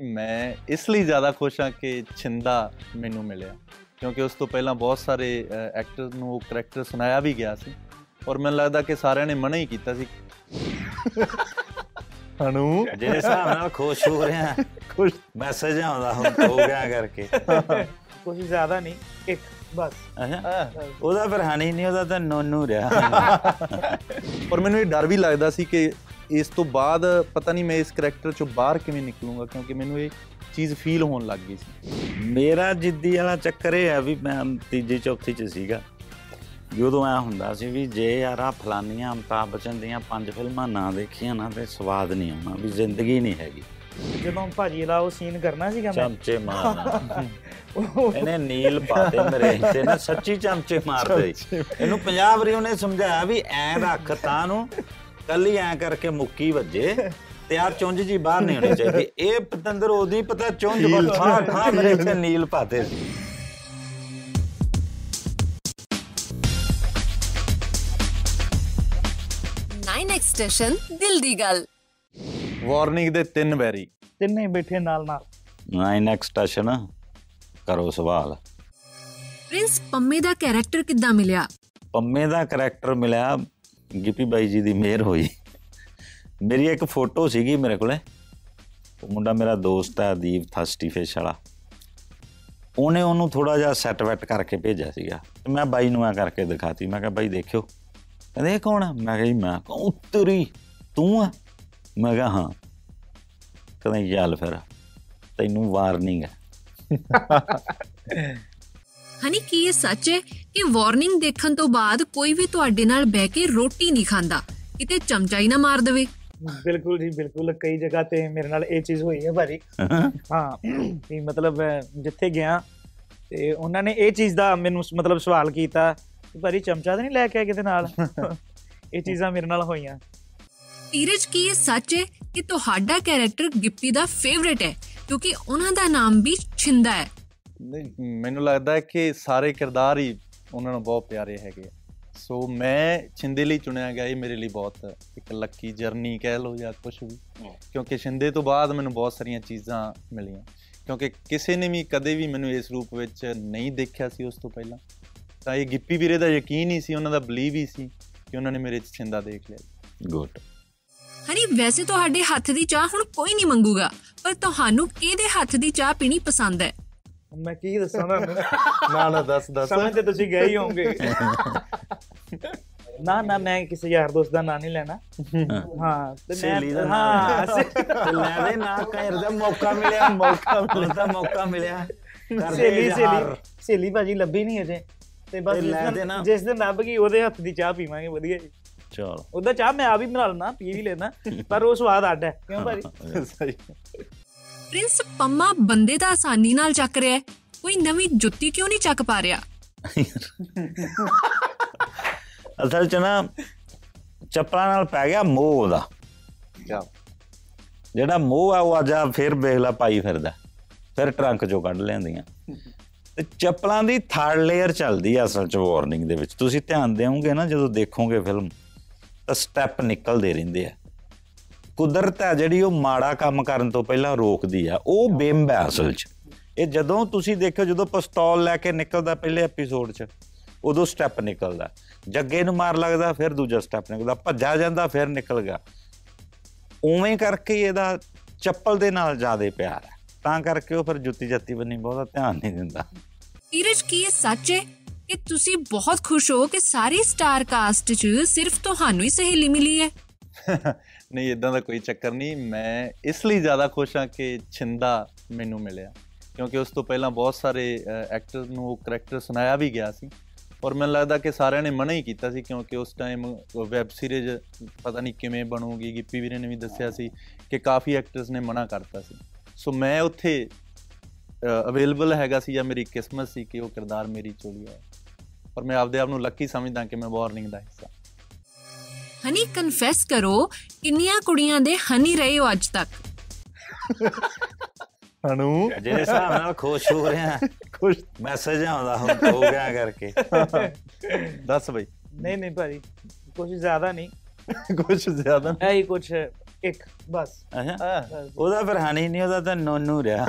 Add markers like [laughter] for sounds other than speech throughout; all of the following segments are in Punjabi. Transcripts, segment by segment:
ਮੈਂ ਇਸ ਲਈ ਜ਼ਿਆਦਾ ਖੁਸ਼ ਹਾਂ ਕਿ ਛਿੰਦਾ ਮੈਨੂੰ ਮਿਲਿਆ। ਕਿਉਂਕਿ ਉਸ ਤੋਂ ਪਹਿਲਾਂ ਬਹੁਤ ਸਾਰੇ ਐਕਟਰ ਨੂੰ ਉਹ ਕਰੈਕਟਰ ਸੁਣਾਇਆ ਵੀ ਗਿਆ ਸੀ। ਔਰ ਮੈਨੂੰ ਲੱਗਦਾ ਕਿ ਸਾਰਿਆਂ ਨੇ ਮਨਾ ਹੀ ਕੀਤਾ ਸੀ। ਹਨੂ ਜਿਹੜੇ ਹਿਸਾਬ ਨਾਲ ਖੁਸ਼ ਹੋ ਰਹੇ ਆ ਖੁਸ਼। ਮੈਸੇਜ ਆਉਂਦਾ ਹੁਣ ਹੋ ਗਿਆ ਕਰਕੇ। ਕੁਝ ਜ਼ਿਆਦਾ ਨਹੀਂ ਇੱਕ ਬਸ। ਉਹਦਾ ਫਿਰ ਹਣੀ ਨਹੀਂ ਉਹਦਾ ਤਾਂ ਨੋਨੂ ਰਿਹਾ। ਔਰ ਮੈਨੂੰ ਇਹ ਡਰ ਵੀ ਲੱਗਦਾ ਸੀ ਕਿ ਇਸ ਤੋਂ ਬਾਅਦ ਪਤਾ ਨਹੀਂ ਮੈਂ ਇਸ ਕਰੈਕਟਰ ਚੋਂ ਬਾਹਰ ਕਿਵੇਂ ਨਿਕਲੂੰਗਾ ਕਿਉਂਕਿ ਮੈਨੂੰ ਇਹ ਚੀਜ਼ ਫੀਲ ਹੋਣ ਲੱਗ ਗਈ ਸੀ। ਮੇਰਾ ਜਿੱਦੀ ਵਾਲਾ ਚੱਕਰ ਇਹ ਹੈ ਵੀ ਮੈਂ ਤੀਜੀ ਚੌਥੀ ਚ ਸੀਗਾ। ਜਦੋਂ ਐ ਹੁੰਦਾ ਸੀ ਵੀ ਜੇ ਯਾਰ ਆ ਫਲਾਨੀਆਂ ਅਮਤਾਬ ਬਚਨ ਦੀਆਂ ਪੰਜ ਫਿਲਮਾਂ ਨਾ ਦੇਖੀਆਂ ਨਾ ਤੇ ਸਵਾਦ ਨਹੀਂ ਆਉਣਾ ਵੀ ਜ਼ਿੰਦਗੀ ਨਹੀਂ ਹੈਗੀ। ਜਦੋਂ ਭਾਜੀ ਦਾ ਉਹ ਸੀਨ ਕਰਨਾ ਸੀਗਾ ਮੈਂ। ਚਮਚੇ ਮਾਰਨਾ। [laughs] ਇਹਨੇ ਨੀਲ ਪਾਤੇ ਮੇਰੇ ਇੱਥੇ ਨਾ ਸੱਚੀ ਚਮਚੇ ਮਾਰਦੇ ਇਹਨੂੰ 50 ਵਾਰੀ ਉਹਨੇ ਸਮਝਾਇਆ ਵੀ ਐ ਰੱਖ ਤਾਂ ਨੂੰ ਕੱਲੀ ਐ ਕਰਕੇ ਮੁੱਕੀ ਵੱਜੇ ਤੇ ਆ ਚੁੰਝ ਜੀ ਬਾਹਰ ਨਹੀਂ ਹੋਣੀ ਚਾਹੀਦੀ। ਇਹ ਪਤੰਦਰ ਉਹਦੀ ਪਤਾ ਚੁੰਝ ਬਸ ਠਾ ਠਾ ਮੇਰੇ ਇੱਥੇ ਨੀਲ ਪਾਤੇ ਸੀ। ਨਾਈਨ ਐਕਸਟੇਸ਼ਨ ਦਿਲ ਦੀ ਗੱਲ ਵਾਰਨਿੰਗ ਦੇ ਤਿੰਨ ਵੈਰੀ। ਤਿੰਨੇ ਬੈਠੇ ਨਾਲ ਨਾਲ। ਨਾਈਨ ਐਕਸਟੈਸ਼ਨ ਕਰੋ ਸਵਾਲ। ਪ੍ਰਿੰਸ ਪੰਮੇ ਦਾ ਕੈਰੈਕਟਰ ਕਿੱਦਾਂ ਮਿਲਿਆ? ਪੰਮੇ ਦਾ ਕੈਰੈਕਟਰ ਮਿਲਿਆ ਗਿੱਪੀ ਬਾਈ ਜੀ ਦੀ ਮਿਹਰ ਹੋਈ। ਮੇਰੀ ਇੱਕ ਫੋਟੋ ਸੀਗੀ ਮੇਰੇ ਕੋਲੇ। ਉਹ ਮੁੰਡਾ ਮੇਰਾ ਦੋਸਤ ਹੈ, ਦੀਪ ਥਸਟੀ ਫਿਸ਼ ਵਾਲਾ। ਉਹਨੇ ਉਹਨੂੰ ਥੋੜਾ ਜਿਹਾ ਸੈੱਟ ਵੈਟ ਕਰਕੇ ਭੇਜਿਆ ਸੀਗਾ। ਤੇ ਮੈਂ ਬਾਈ ਨੂੰ ਆ ਕਰਕੇ ਦਿਖਾਤੀ। ਮੈਂ ਕਿਹਾ, ਬਾਈ ਦੇਖਿਓ। ਕਹਿੰਦੇ, ਇਹ ਕੌਣ ਆ? ਮੈਂ ਕਿਹਾ, ਜੀ, ਮੈਂ ਕਿਹਾ, ਉਤਰੀ, ਤੂੰ ਆ? ਮੈਂ ਕਿਹਾ, ਹਾਂ। ਕਹਿੰਦੇ, ਚੱਲ ਫਿਰ, ਤੈਨੂੰ ਵਾਰਨਿੰਗ ਹੈ। [laughs] ਹਨੀ ਕੀ ਇਹ ਸੱਚ ਹੈ ਕਿ ਵਾਰਨਿੰਗ ਦੇਖਣ ਤੋਂ ਬਾਅਦ ਕੋਈ ਵੀ ਤੁਹਾਡੇ ਨਾਲ ਬਹਿ ਕੇ ਰੋਟੀ ਨਹੀਂ ਖਾਂਦਾ? ਕਿਤੇ ਚਮਚਾ ਹੀ ਨਾ ਮਾਰ ਦੇਵੇ। ਬਿਲਕੁਲ ਜੀ ਬਿਲਕੁਲ। ਕਈ ਜਗ੍ਹਾ ਤੇ ਮੇਰੇ ਨਾਲ ਇਹ ਚੀਜ਼ ਹੋਈ ਹੈ ਭਾਜੀ। ਹਾਂ। ਵੀ ਮਤਲਬ ਜਿੱਥੇ ਗਿਆ ਤੇ ਉਹਨਾਂ ਨੇ ਇਹ ਚੀਜ਼ ਦਾ ਮੈਨੂੰ ਮਤਲਬ ਸਵਾਲ ਕੀਤਾ ਕਿ ਭਾਜੀ ਚਮਚਾ ਤਾਂ ਨਹੀਂ ਲੈ ਕੇ ਆਏ ਕਿਤੇ ਨਾਲ? [laughs] ਇਹ ਚੀਜ਼ਾਂ ਮੇਰੇ ਨਾਲ ਹੋਈਆਂ। ਧੀਰਜ ਕੀ ਇਹ ਸੱਚ ਹੈ ਕਿ ਤੁਹਾਡਾ ਕੈਰੈਕਟਰ ਗਿੱਪੀ ਦਾ ਫੇਵਰਿਟ ਹੈ? ਕਿਉਂਕਿ ਉਹਨਾਂ ਦਾ ਨਾਮ ਵੀ ਛਿੰਦਾ ਹੈ। ਨਹੀਂ ਮੈਨੂੰ ਲੱਗਦਾ ਹੈ ਕਿ ਸਾਰੇ ਕਿਰਦਾਰ ਹੀ ਉਹਨਾਂ ਨੂੰ ਬਹੁਤ ਪਿਆਰੇ ਹੈਗੇ ਸੋ ਮੈਂ ਛਿੰਦੇ ਲਈ ਚੁਣਿਆ ਗਿਆ ਇਹ ਮੇਰੇ ਲਈ ਬਹੁਤ ਇੱਕ ਲੱਕੀ ਜਰਨੀ ਕਹਿ ਲਓ ਜਾਂ ਕੁਝ ਵੀ। ਕਿਉਂਕਿ ਛਿੰਦੇ ਤੋਂ ਬਾਅਦ ਮੈਨੂੰ ਬਹੁਤ ਸਾਰੀਆਂ ਚੀਜ਼ਾਂ ਮਿਲੀਆਂ। ਕਿਉਂਕਿ ਕਿਸੇ ਨੇ ਵੀ ਕਦੇ ਵੀ ਮੈਨੂੰ ਇਸ ਰੂਪ ਵਿੱਚ ਨਹੀਂ ਦੇਖਿਆ ਸੀ ਉਸ ਤੋਂ ਪਹਿਲਾਂ। ਤਾਂ ਇਹ ਗਿੱਪੀ ਵੀਰੇ ਦਾ ਯਕੀਨ ਹੀ ਸੀ ਉਹਨਾਂ ਦਾ ਬਲੀਵ ਹੀ ਸੀ ਕਿ ਉਹਨਾਂ ਨੇ ਮੇਰੇ 'ਚ ਛਿੰਦਾ ਦੇਖ ਲਿਆ। ਗੁੱਡ ਹਨੀ ਵੈਸੇ ਤੁਹਾਡੇ ਹੱਥ ਦੀ ਚਾਹ ਹੁਣ ਕੋਈ ਨਹੀਂ ਮੰਗੂਗਾ ਪਰ ਤੁਹਾਨੂੰ ਕਿਹਦੇ ਹੱਥ ਦੀ ਚਾਹ ਪੀਣੀ ਪਸੰਦ ਹੈ। ਮੈਂ ਕੀ ਦੱਸਾਂ ਤੁਹਾਨੂੰ ਨਾ? [laughs] ਨਾ ਦੱਸ ਦੱਸ। ਸਮਝ ਤੇ ਤੁਸੀਂ ਗਏ ਹੀ ਹੋਵੋਗੇ। ਨਾ ਨਾ ਮੈਂ ਕਿਸੇ ਯਾਰ ਦੋਸਤ ਦਾ ਨਾਂ ਨਹੀਂ ਲੈਣਾ। ਹਾਂ। ਤੇ ਮੈਂ ਹਾਂ। ਤੇ ਲੈ ਦੇ ਨਾ ਕਹਿਰ ਦਾ ਮੌਕਾ ਮਿਲਿਆ ਮੌਕਾ ਮਿਲਿਆ ਮੌਕਾ ਮਿਲਿਆ। ਇਜ਼ਹਾਰ। ਸਹੇਲੀ ਸਹੇਲੀ ਭਾਜੀ ਲੱਭੀ ਨਹੀਂ ਅਜੇ। ਤੇ ਬਸ ਜਿਸ ਲੈ ਦਿਨ- ਦੇਣਾ। ਜਿਸ ਦਿਨ ਲੱਭ ਗਈ ਉਹਦੇ ਹੱਥ ਦੀ ਚਾਹ ਪੀਵਾਂਗੇ ਵਧੀਆ ਜੀ। ਚਲ। ਉਹਦਾ ਚਾਹ ਮੈਂ ਆਪ ਹੀ ਬਣਾ ਲੈਣਾ ਪੀ ਵੀ ਲੈਣਾ ਪਰ ਉਹ ਸਵਾਦ ਅੱਡ ਹੈ। ਕਿਉਂ ਭਾਜੀ? ਸਹੀ। ਪ੍ਰਿੰਸ ਪੰਮਾ ਬੰਦੇ ਦਾ ਆਸਾਨੀ ਨਾਲ ਚੱਕ ਰਿਹਾ ਹੈ। ਕੋਈ ਨਵੀਂ ਜੁੱਤੀ ਕਿਉਂ ਨਹੀਂ ਚੱਕ ਪਾ ਰਿਹਾ? ਅਸਲ ਚ ਨਾ ਚੱਪਲਾਂ ਨਾਲ ਪੈ ਗਿਆ ਮੋਹ ਉਹਦਾ। ਜਿਹੜਾ ਮੋਹ ਆ ਉਹ ਅੱਜ ਆ ਫਿਰ ਵੇਖਲਾ ਪਾਈ ਫਿਰਦਾ। ਫਿਰ ਟਰੰਕ ਚੋਂ ਕੱਢ ਲਿਆਂਦੀਆਂ। ਤੇ ਚੱਪਲਾਂ ਦੀ ਥਰਡ ਲੇਅਰ ਚੱਲਦੀ ਆ ਅਸਲ ਚ ਵਾਰਨਿੰਗ ਦੇ ਵਿੱਚ। ਤੁਸੀਂ ਧਿਆਨ ਦਿਓਗੇ ਨਾ ਜਦੋਂ ਦੇਖੋਗੇ ਫਿਲਮ ਤਾਂ ਸਟੈਪ ਨਿਕਲਦੇ ਰਹਿੰਦੇ ਆ। ਕੁਦਰਤ ਹੈ ਜਿਹੜੀ ਉਹ ਮਾੜਾ ਕੰਮ ਕਰਨ ਤੋਂ ਪਹਿਲਾਂ ਰੋਕਦੀ ਆ ਉਹ ਬਿੰਬ ਹੈ ਅਸਲ 'ਚ। ਇਹ ਜਦੋਂ ਤੁਸੀਂ ਦੇਖੋ ਜਦੋਂ ਪਿਸਤੌਲ ਲੈ ਕੇ ਨਿਕਲਦਾ ਪਹਿਲੇ ਐਪੀਸੋਡ 'ਚ ਉਦੋਂ ਸਟੈਪ ਨਿਕਲਦਾ। ਜੱਗੇ ਨੂੰ ਮਾਰ ਲੱਗਦਾ ਫਿਰ ਦੂਜਾ ਸਟੈਪ ਨਿਕਲਦਾ ਭੱਜਾ ਜਾਂਦਾ ਫਿਰ ਨਿਕਲ ਗਿਆ। ਉਵੇਂ ਕਰਕੇ ਇਹਦਾ ਚੱਪਲ ਦੇ ਨਾਲ ਜ਼ਿਆਦਾ ਪਿਆਰ ਹੈ। ਤਾਂ ਕਰਕੇ ਉਹ ਫਿਰ ਜੁੱਤੀ ਜੱਤੀ ਬੰਨੀ ਬਹੁਤਾ ਧਿਆਨ ਨਹੀਂ ਦਿੰਦਾ। ਧੀਰਜ ਕੀ ਇਹ ਸੱਚ ਹੈ ਕਿ ਤੁਸੀਂ ਬਹੁਤ ਖੁਸ਼ ਹੋ ਕਿ ਸਾਰੀ ਸਟਾਰ ਕਾਸਟ 'ਚ ਸਿਰਫ ਤੁਹਾਨੂੰ ਹੀ ਸਹੇਲੀ ਮਿਲੀ ਹੈ? [laughs] ਨਹੀਂ ਇਦਾਂ ਦਾ ਕੋਈ ਚੱਕਰ ਨਹੀਂ। ਮੈਂ ਇਸ ਲਈ ਜ਼ਿਆਦਾ ਖੁਸ਼ ਹਾਂ ਕਿ ਛਿੰਦਾ ਮੈਨੂੰ ਮਿਲਿਆ। ਕਿਉਂਕਿ ਉਸ ਤੋਂ ਪਹਿਲਾਂ ਬਹੁਤ ਸਾਰੇ ਐਕਟਰ ਨੂੰ ਉਹ ਕਰੈਕਟਰ ਸੁਣਾਇਆ ਵੀ ਗਿਆ ਸੀ। ਔਰ ਮੈਨੂੰ ਲੱਗਦਾ ਕਿ ਸਾਰਿਆਂ ਨੇ ਮਨਾ ਹੀ ਕੀਤਾ ਸੀ ਕਿਉਂਕਿ ਉਸ ਟਾਈਮ ਵੈਬ ਸੀਰੀਜ਼ ਪਤਾ ਨਹੀਂ ਕਿਵੇਂ ਬਣੂਗੀ, ਗਿੱਪੀ ਵੀਰੇ ਨੇ ਵੀ ਦੱਸਿਆ ਸੀ ਕਿ ਕਾਫੀ ਐਕਟਰਸ ਨੇ ਮਨਾ ਕਰਤਾ ਸੀ। ਸੋ ਮੈਂ ਉੱਥੇ ਅਵੇਲੇਬਲ ਹੈਗਾ ਸੀ ਜਾਂ ਮੇਰੀ ਕਿਸਮਤ ਸੀ ਕਿ ਉਹ ਕਿਰਦਾਰ ਮੇਰੀ ਚੋਲੀ ਆਇਆ ਔਰ ਮੈਂ ਆਪਦੇ ਆਪ ਨੂੰ ਲੱਕੀ ਸਮਝਦਾ ਕਿ ਮੈਂ ਵਾਰਨਿੰਗ ਦਾ ਹਿੱਸਾ ਹਨੀ ਕਨਫੈਸ ਕਰੋ ਕਿੰਨੀਆਂ ਕੁੜੀਆਂ ਦੇ ਹਨੀ ਰਹੇ ਹੋ ਅੱਜ ਤੱਕ? ਹਨੂ? ਜਿਹੜੇ ਹਿਸਾਬ ਨਾਲ ਖੁਸ਼ ਹੋ ਰਹੇ ਆ ਖੁਸ਼। ਮੈਸੇਜ ਆਉਂਦਾ ਹੁਣ ਹੋ ਗਿਆ ਕਰਕੇ। ਦੱਸ ਬਈ। ਨਹੀਂ ਨਹੀਂ ਭਾਜੀ ਕੁਝ ਜ਼ਿਆਦਾ ਨਹੀਂ। ਕੁਝ ਜ਼ਿਆਦਾ ਐ ਹੀ ਕੁਝ ਇੱਕ ਬਸ। ਉਹਦਾ ਫਿਰ ਹਾਨੀ ਨਹੀਂ ਉਹਦਾ ਤਾਂ ਨੋਨੂ ਰਿਹਾ।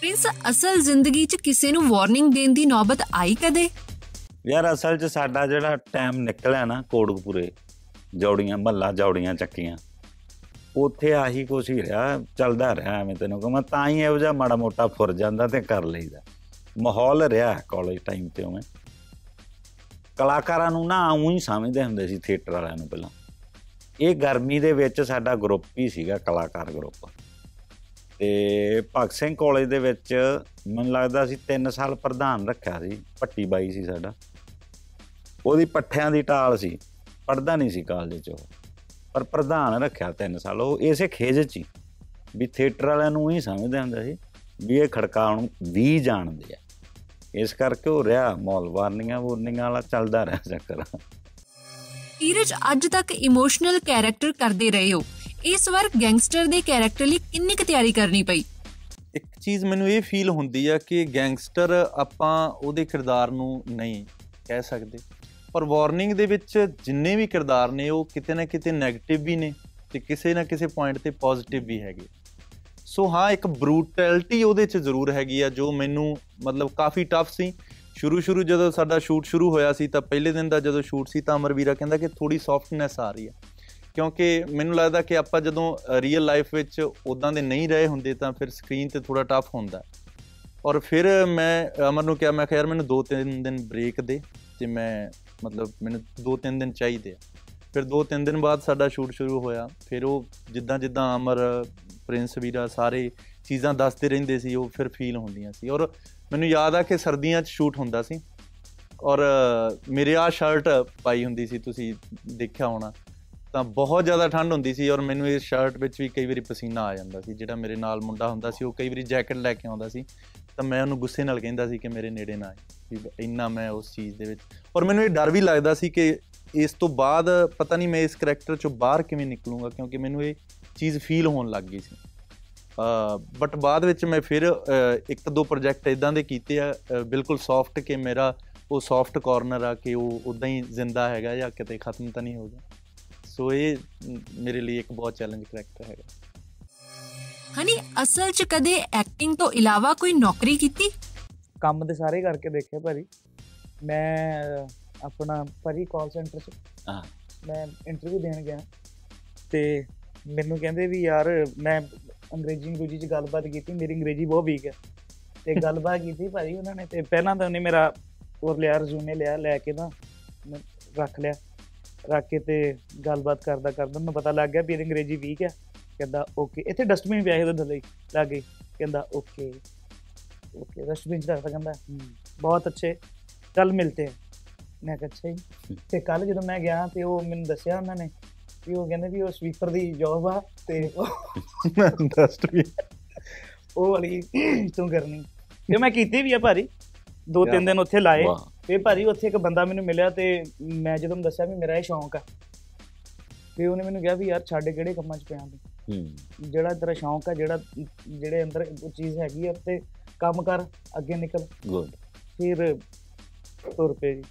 ਪ੍ਰਿੰਸ ਅਸਲ ਜ਼ਿੰਦਗੀ 'ਚ ਕਿਸੇ ਨੂੰ ਵਾਰਨਿੰਗ ਦੇਣ ਦੀ ਨੌਬਤ ਆਈ ਕਦੇ? ਯਾਰ ਅਸਲ 'ਚ ਸਾਡਾ ਜਿਹੜਾ ਟਾਈਮ ਨਿਕਲਿਆ ਨਾ ਕੋੜਕਪੁਰੇ ਜੌੜੀਆਂ ਮੱਲਾ ਜੌੜੀਆਂ ਚੱਕੀਆਂ, ਉੱਥੇ ਆਹੀ ਕੁਛ ਹੀ ਰਿਹਾ, ਚੱਲਦਾ ਰਿਹਾ ਐਵੇਂ ਤੈਨੂੰ ਕਹਾਂ ਤਾਂ ਹੀ ਇਹੋ ਜਿਹਾ ਮਾੜਾ ਮੋਟਾ ਫੁਰ ਜਾਂਦਾ ਤੇ ਕਰ ਲਈਦਾ। ਮਾਹੌਲ ਰਿਹਾ ਕਾਲਜ ਟਾਈਮ ਤੇ ਉਵੇਂ। ਕਲਾਕਾਰਾਂ ਨੂੰ ਨਾ ਉਂ ਹੀ ਸਮਝਦੇ ਹੁੰਦੇ ਸੀ ਥੀਏਟਰ ਵਾਲਿਆਂ ਨੂੰ ਪਹਿਲਾਂ। ਇਹ ਗਰਮੀ ਦੇ ਵਿੱਚ ਸਾਡਾ ਗਰੁੱਪ ਹੀ ਸੀਗਾ, ਕਲਾਕਾਰ ਗਰੁੱਪ ਤੇ ਭਗਤ ਸਿੰਘ ਕਾਲਜ ਦੇ ਵਿੱਚ ਮੈਨੂੰ ਲੱਗਦਾ ਸੀ 3 ਸਾਲ ਪ੍ਰਧਾਨ ਰੱਖਿਆ ਸੀ ਪੱਟੀ ਬਾਈ ਸੀ ਸਾਡਾ। ਉਹਦੀ ਪੱਠਿਆਂ ਦੀ ਟਾਲ ਸੀ ਪੜਦਾ ਨਹੀਂ ਸੀ ਕਾਲਜ 'ਚ ਉਹ। ਪਰ ਪ੍ਰਧਾਨ ਰੱਖਿਆ 3 ਸਾਲ, ਉਹ ਇਸੇ ਖੇਜ 'ਚ ਹੀ। ਵੀ ਥੀਏਟਰ ਵਾਲਿਆਂ ਨੂੰ ਹੀ ਸਮਝਦੇ ਹੁੰਦੇ ਸੀ ਵੀ ਇਹ ਖੜਕਾਉਣ ਵੀ ਜਾਣਦੇ ਆ। ਇਸ ਕਰਕੇ ਉਹ ਰਿਹਾ ਮੌਲ ਵਾਰਨਿੰਗਾਂ ਵੂਰਨਿੰਗਾਂ ਵਾਲਾ ਚੱਲਦਾ ਰਿਹਾ ਚੱਕਰ। ਧੀਰਜ, ਅੱਜ ਤੱਕ ਇਮੋਸ਼ਨਲ ਕੈਰੈਕਟਰ ਕਰਦੇ ਰਹੇ ਹੋ। ਇਸ ਵਾਰ ਗੈਂਗਸਟਰ ਦੇ ਕੈਰੈਕਟਰ ਲਈ ਕਿੰਨੀ ਕੁ ਤਿਆਰੀ ਕਰਨੀ ਪਈ? ਇੱਕ ਚੀਜ਼ ਮੈਨੂੰ ਇਹ ਫੀਲ ਹੁੰਦੀ ਆ ਕਿ ਗੈਂਗਸਟਰ ਆਪਾਂ ਉਹਦੇ ਕਿਰਦਾਰ ਨੂੰ ਨਹੀਂ ਕਹਿ ਸਕਦੇ। ਪਰ ਵਾਰਨਿੰਗ ਦੇ ਵਿੱਚ ਜਿੰਨੇ ਵੀ ਕਿਰਦਾਰ ਨੇ, ਉਹ ਕਿਤੇ ਨਾ ਕਿਤੇ 네ਗੇਟਿਵ ਵੀ ਨੇ ਤੇ ਕਿਸੇ ਨਾ ਕਿਸੇ ਪੁਆਇੰਟ ਤੇ ਪੋਜ਼ਿਟਿਵ ਵੀ ਹੈਗੇ। ਸੋ ਹਾਂ, ਇੱਕ ਬਰੂਟੈਲਿਟੀ ਉਹਦੇ 'ਚ ਜ਼ਰੂਰ ਹੈਗੀ ਆ, ਜੋ ਮੈਨੂੰ ਮਤਲਬ ਕਾਫੀ ਟਫ ਸੀ। ਸ਼ੁਰੂ ਸ਼ੁਰੂ ਜਦੋਂ ਸਾਡਾ ਸ਼ੂਟ ਸ਼ੁਰੂ ਹੋਇਆ ਸੀ ਤਾਂ ਪਹਿਲੇ ਦਿਨ ਦਾ ਜਦੋਂ ਸ਼ੂਟ ਸੀ ਤਾਂ ਅਮਰਵੀਰਾ ਕਹਿੰਦਾ ਕਿ ਥੋੜੀ ਸੌਫਟਨੈਸ ਆ ਰਹੀ ਹੈ ਕਿਉਂਕਿ ਮੈਨੂੰ ਲੱਗਦਾ ਕਿ ਆਪਾਂ ਜਦੋਂ ਰੀਅਲ ਲਾਈਫ ਵਿੱਚ ਉਦਾਂ ਦੇ ਨਹੀਂ ਰਹੇ ਹੁੰਦੇ ਤਾਂ ਫਿਰ ਸਕਰੀਨ ਤੇ ਥੋੜਾ ਟਫ ਹੁੰਦਾ। ਔਰ ਫਿਰ ਮੈਂ, ਅਮਰ ਨੂੰ ਕਿਹਾ, ਮੈਂ ਕਿਹਾ, ਯਾਰ ਮੈਨੂੰ 2-3 ਦਿਨ ਬ੍ਰੇਕ ਦੇ ਤੇ ਮੈਂ, ਮਤਲਬ ਮੈਨੂੰ 2-3 ਦਿਨ ਚਾਹੀਦੇ ਆ। ਫਿਰ 2-3 ਦਿਨ ਬਾਅਦ ਸਾਡਾ ਸ਼ੂਟ ਸ਼ੁਰੂ ਹੋਇਆ। ਫਿਰ ਉਹ ਜਿੱਦਾਂ ਜਿੱਦਾਂ ਅਮਰ, ਪ੍ਰਿੰਸ ਵੀਰਾ ਸਾਰੇ ਚੀਜ਼ਾਂ ਦੱਸਦੇ ਰਹਿੰਦੇ ਸੀ, ਉਹ ਫਿਰ ਫੀਲ ਹੁੰਦੀਆਂ ਸੀ। ਔਰ ਮੈਨੂੰ ਯਾਦ ਆ ਕਿ ਸਰਦੀਆਂ 'ਚ ਸ਼ੂਟ ਹੁੰਦਾ ਸੀ। ਔਰ ਮੇਰੇ ਆ ਸ਼ਰਟ ਪਾਈ ਹੁੰਦੀ ਸੀ, ਤੁਸੀਂ ਦੇਖਿਆ ਹੋਣਾ। ਤਾਂ ਬਹੁਤ ਜ਼ਿਆਦਾ ਠੰਡ ਹੁੰਦੀ ਸੀ ਔਰ ਮੈਨੂੰ ਇਸ ਸ਼ਰਟ ਵਿੱਚ ਵੀ ਕਈ ਵਾਰੀ ਪਸੀਨਾ ਆ ਜਾਂਦਾ ਸੀ। ਜਿਹੜਾ ਮੇਰੇ ਨਾਲ ਮੁੰਡਾ ਹੁੰਦਾ ਸੀ, ਉਹ ਕਈ ਵਾਰੀ ਜੈਕਟ ਲੈ ਕੇ ਆਉਂਦਾ ਸੀ। ਤਾਂ ਮੈਂ ਉਹਨੂੰ ਗੁੱਸੇ ਨਾਲ ਕਹਿੰਦਾ ਸੀ ਕਿ ਮੇਰੇ ਨੇੜੇ ਨਾ ਆਏ ਵੀ ਇੰਨਾ ਮੈਂ ਉਸ ਚੀਜ਼ ਦੇ ਵਿੱਚ ਔਰ ਮੈਨੂੰ ਇਹ ਡਰ ਵੀ ਲੱਗਦਾ ਸੀ ਕਿ ਇਸ ਤੋਂ ਬਾਅਦ ਪਤਾ ਨਹੀਂ ਮੈਂ ਇਸ ਕੈਰੈਕਟਰ ਚੋਂ ਬਾਹਰ ਕਿਵੇਂ ਨਿਕਲੂੰਗਾ, ਕਿਉਂਕਿ ਮੈਨੂੰ ਇਹ ਚੀਜ਼ ਫੀਲ ਹੋਣ ਲੱਗ ਗਈ ਸੀ। ਬਟ ਬਾਅਦ ਵਿੱਚ ਮੈਂ ਫਿਰ ਇੱਕ ਦੋ ਪ੍ਰੋਜੈਕਟ ਇਦਾਂ ਦੇ ਕੀਤੇ ਆ ਬਿਲਕੁਲ ਸੌਫਟ ਕਿ ਮੇਰਾ ਉਹ ਸੌਫਟ ਕਾਰਨਰ ਆ ਕਿ ਉਹ ਉਦਾਂ ਹੀ ਜ਼ਿੰਦਾ ਹੈਗਾ ਜਾਂ ਕਿਤੇ ਖਤਮ ਤਾਂ ਨਹੀਂ ਹੋ ਗਿਆ। ਸੋ ਇਹ ਮੇਰੇ ਲਈ ਇੱਕ ਬਹੁਤ ਚੈਲੰਜ ਕਰੈਕਟਰ ਹੈਗਾ ਹਨੀ ਅਸਲ 'ਚ ਕਦੇ ਐਕਟਿੰਗ ਤੋਂ ਇਲਾਵਾ ਕੋਈ ਨੌਕਰੀ ਕੀਤੀ ਕੰਮ ਦੇ ਸਾਰੇ ਕਰਕੇ ਦੇਖੇ ਭਾਜੀ ਮੈਂ ਆਪਣਾ ਭਾਜੀ ਕਾਲ ਸੈਂਟਰ 'ਚ ਹਾਂ। ਮੈਂ ਇੰਟਰਵਿਊ ਦੇਣ ਗਿਆ ਤੇ ਮੈਨੂੰ ਕਹਿੰਦੇ ਵੀ ਯਾਰ ਮੈਂ ਅੰਗਰੇਜ਼ੀ ਅੰਗਰੇਜ਼ੀ 'ਚ ਗੱਲਬਾਤ ਕੀਤੀ ਮੇਰੀ ਅੰਗਰੇਜ਼ੀ ਬਹੁਤ ਵੀਕ ਹੈ ਤੇ ਗੱਲਬਾਤ ਕੀਤੀ ਭਾਜੀ ਉਹਨਾਂ ਨੇ ਤੇ ਪਹਿਲਾਂ ਤਾਂ ਉਹਨੇ ਮੇਰਾ ਹੋਰ ਲਿਆ ਰਜ਼ੂਮੇ ਲਿਆ ਲੈ ਕੇ ਨਾ ਰੱਖ ਲਿਆ ਰਾਕੇ ਤੇ ਗੱਲਬਾਤ ਕਰਦਾ ਕਰਦਾ ਮੈਨੂੰ ਪਤਾ ਲੱਗ ਗਿਆ ਵੀ ਇਹਦੀ ਅੰਗਰੇਜ਼ੀ ਵੀਕ ਹੈ। ਕਹਿੰਦਾ ਓਕੇ ਇੱਥੇ ਡਸਟਬਿਨ ਪਿਆ ਇਹਦੇ ਥੱਲੇ ਲੱਗੇ ਕਹਿੰਦਾ ਓਕੇ ਓਕੇ ਡਸਟਬਿਨ ਚ ਰੱਖਦਾ ਕਹਿੰਦਾ। ਬਹੁਤ ਅੱਛੇ। ਕੱਲ ਮਿਲਤੇ ਹੈ ਮੈਂ ਕਿਹਾ ਅੱਛਾ ਜੀ। ਤੇ ਕੱਲ ਜਦੋਂ ਮੈਂ ਗਿਆ ਤੇ ਉਹ ਮੈਨੂੰ ਦੱਸਿਆ ਉਹਨਾਂ ਨੇ ਵੀ ਉਹ ਕਹਿੰਦੇ ਵੀ ਉਹ ਸਵੀਪਰ ਦੀ ਜੌਬ ਆ ਤੇ ਡਸਟਬਿਨ [laughs] ਉਹ ਵਾਲੀ ਤੂੰ ਕਰਨੀ ਤੇ ਮੈਂ ਕੀਤੀ ਵੀ ਆ ਭਾਰੀ। ਦੋ ਤਿੰਨ ਦਿਨ ਉੱਥੇ ਲਾਏ। ਤੇ ਭਾਰੀ ਉੱਥੇ ਇੱਕ ਬੰਦਾ ਮੈਨੂੰ ਮਿਲਿਆ ਤੇ ਮੈਂ ਜਦੋਂ ਉਹਨੂੰ ਦੱਸਿਆ ਵੀ ਮੇਰਾ ਇਹ ਸ਼ੌਂਕ ਆ ਤੇ ਉਹਨੇ ਮੈਨੂੰ ਕਿਹਾ ਵੀ ਯਾਰ ਛੱਡ ਕਿਹੜੇ ਕੰਮਾਂ 'ਚ ਪਿਆ ਤੂੰ? ਹੂੰ। ਜਿਹੜਾ ਤੇਰਾ ਸ਼ੌਂਕ ਆ ਜਿਹੜਾ ਜਿਹੜੇ ਅੰਦਰ ਉਹ ਚੀਜ਼ ਹੈਗੀ ਆ ਤੇ ਕੰਮ ਕਰ ਅੱਗੇ ਨਿਕਲ। ਗੁੱਡ ਫਿਰ ਤੁਰ ਪਏ ਜੀ।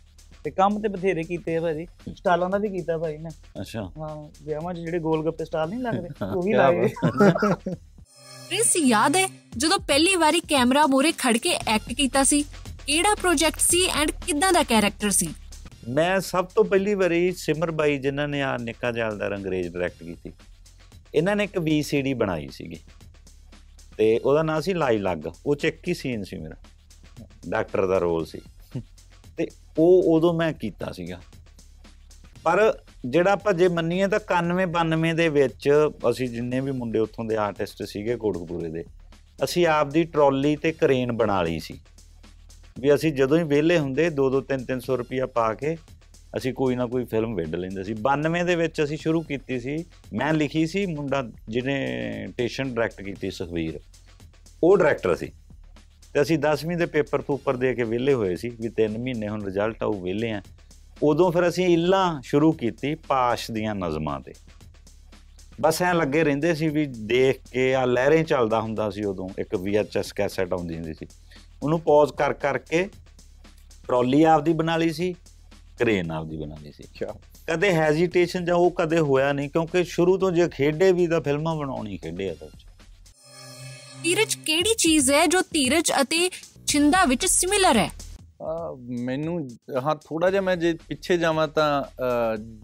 ਤੇ ਕੰਮ ਤੇ ਬਥੇਰੇ ਕੀਤੇ ਆ ਭਾਜੀ। ਸਟਾਲਾਂ ਦਾ ਵੀ ਕੀਤਾ ਭਾਜੀ ਮੈਂ। ਅੱਛਾ। ਹਾਂ ਵਿਆਹਾਂ 'ਚ ਜਿਹੜੇ ਗੋਲ ਗੱਪੇ ਸਟਾਲ ਨਹੀਂ ਲੱਗਦੇ ਉਹ ਵੀ ਲਾਏ। ਪ੍ਰਿੰਸ ਯਾਦ ਹੈ ਜਦੋਂ ਪਹਿਲੀ ਵਾਰੀ ਕੈਮਰਾ ਮੂਹਰੇ ਖੜ ਕੇ ਐਕਟ ਕੀਤਾ ਸੀ? ਕਿਹੜਾ ਪ੍ਰੋਜੈਕਟ ਸੀ ਐਂਡ ਕਿੱਦਾਂ ਦਾ ਕੈਰੈਕਟਰ ਸੀ? ਮੈਂ ਸਭ ਤੋਂ ਪਹਿਲੀ ਵਾਰੀ ਸਿਮਰ ਬਾਈ ਜਿਨ੍ਹਾਂ ਨੇ ਆ ਨਿੱਕਾ ਜੈਲਦਾਰ ਅੰਗਰੇਜ਼ ਡਾਇਰੈਕਟ ਕੀਤੀ, ਇਹਨਾਂ ਨੇ ਇੱਕ VCD ਬਣਾਈ ਸੀਗੀ। ਤੇ ਉਹਦਾ ਨਾਮ ਸੀ ਲਾਈ ਲੱਗ, ਉਹ ਚ ਇੱਕ ਹੀ ਸੀਨ ਸੀ ਮੇਰਾ, ਡਾਕਟਰ ਦਾ ਰੋਲ ਸੀ। ਤੇ ਉਹ ਉਦੋਂ ਮੈਂ ਕੀਤਾ ਸੀਗਾ। ਪਰ ਜਿਹੜਾ ਆਪਾਂ ਜੇ ਮੰਨੀਏ ਤਾਂ 91 92 ਦੇ ਵਿੱਚ ਅਸੀਂ ਜਿੰਨੇ ਵੀ ਮੁੰਡੇ ਉੱਥੋਂ ਦੇ ਆਰਟਿਸਟ ਸੀਗੇ ਕੋਟਕਪੂਰੇ ਦੇ, ਅਸੀਂ ਆਪ ਦੀ ਟਰਾਲੀ ਤੇ ਕਰੇਨ ਬਣਾ ਲਈ ਸੀ। ਵੀ ਅਸੀਂ ਜਦੋਂ ਹੀ ਵਿਹਲੇ ਹੁੰਦੇ 2-2 3-300 ਰੁਪਿਆ ਪਾ ਕੇ ਅਸੀਂ ਕੋਈ ਨਾ ਕੋਈ ਫਿਲਮ ਵਿੱਢ ਲੈਂਦੇ ਸੀ। 92 ਦੇ ਵਿੱਚ ਅਸੀਂ ਸ਼ੁਰੂ ਕੀਤੀ ਸੀ, ਮੈਂ ਲਿਖੀ ਸੀ, ਮੁੰਡਾ ਜਿਹਨੇ ਟੇਸ਼ਨ ਡਾਇਰੈਕਟ ਕੀਤੀ ਸੁਖਵੀਰ ਉਹ ਡਾਇਰੈਕਟਰ ਸੀ। ਤੇ ਅਸੀਂ 10ਵੀਂ ਦੇ ਪੇਪਰ ਪੂਪਰ ਦੇ ਕੇ ਵਿਹਲੇ ਹੋਏ ਸੀ ਵੀ 3 ਮਹੀਨੇ ਹੁਣ ਰਿਜ਼ਲਟ ਆਊ ਵਿਹਲੇ ਆ। ਉਦੋਂ ਫਿਰ ਅਸੀਂ ਇੱਲਾਂ ਸ਼ੁਰੂ ਕੀਤੀ ਪਾਸ਼ ਦੀਆਂ ਨਜ਼ਮਾਂ ਤੇ। ਬਸ ਐ ਲੱਗੇ ਰਹਿੰਦੇ ਸੀ ਵੀ ਦੇਖ ਕੇ ਆ ਲਹਿਰੇ ਚੱਲਦਾ ਹੁੰਦਾ ਸੀ ਉਦੋਂ, ਇੱਕ VHS ਕੈਸੇਟ ਆਉਂਦੀ ਹੁੰਦੀ ਸੀ। ਉਹਨੂੰ ਪੌਜ਼ ਕਰ ਕਰਕੇ ਟਰਾਲੀ ਆਪਦੀ ਬਣਾ ਲਈ ਸੀ ਕਰੇਨ ਆਪਦੀ ਬਣਾ ਲਈ ਸੀ। ਕਦੇ ਹੈਜ਼ਿਟੇਸ਼ਨ ਜਾਂ ਉਹ ਕਦੇ ਹੋਇਆ ਨਹੀਂ ਕਿਉਂਕਿ ਸ਼ੁਰੂ ਤੋਂ ਜੇ ਖੇਡੇ ਵੀ ਤਾਂ ਫਿਲਮਾਂ ਬਣਾਉਣੀ ਖੇਡੇ ਆ ਤਾਂ ਧੀਰਜ ਕਿਹੜੀ ਚੀਜ਼ ਹੈ ਜੋ ਧੀਰਜ ਅਤੇ ਛਿੰਦਾ ਵਿੱਚ ਸਿਮਿਲਰ ਹੈ? ਮੈਨੂੰ ਹਾਂ ਥੋੜਾ ਜਿਹਾ ਮੈਂ ਜੇ ਪਿੱਛੇ ਜਾਵਾਂ ਤਾਂ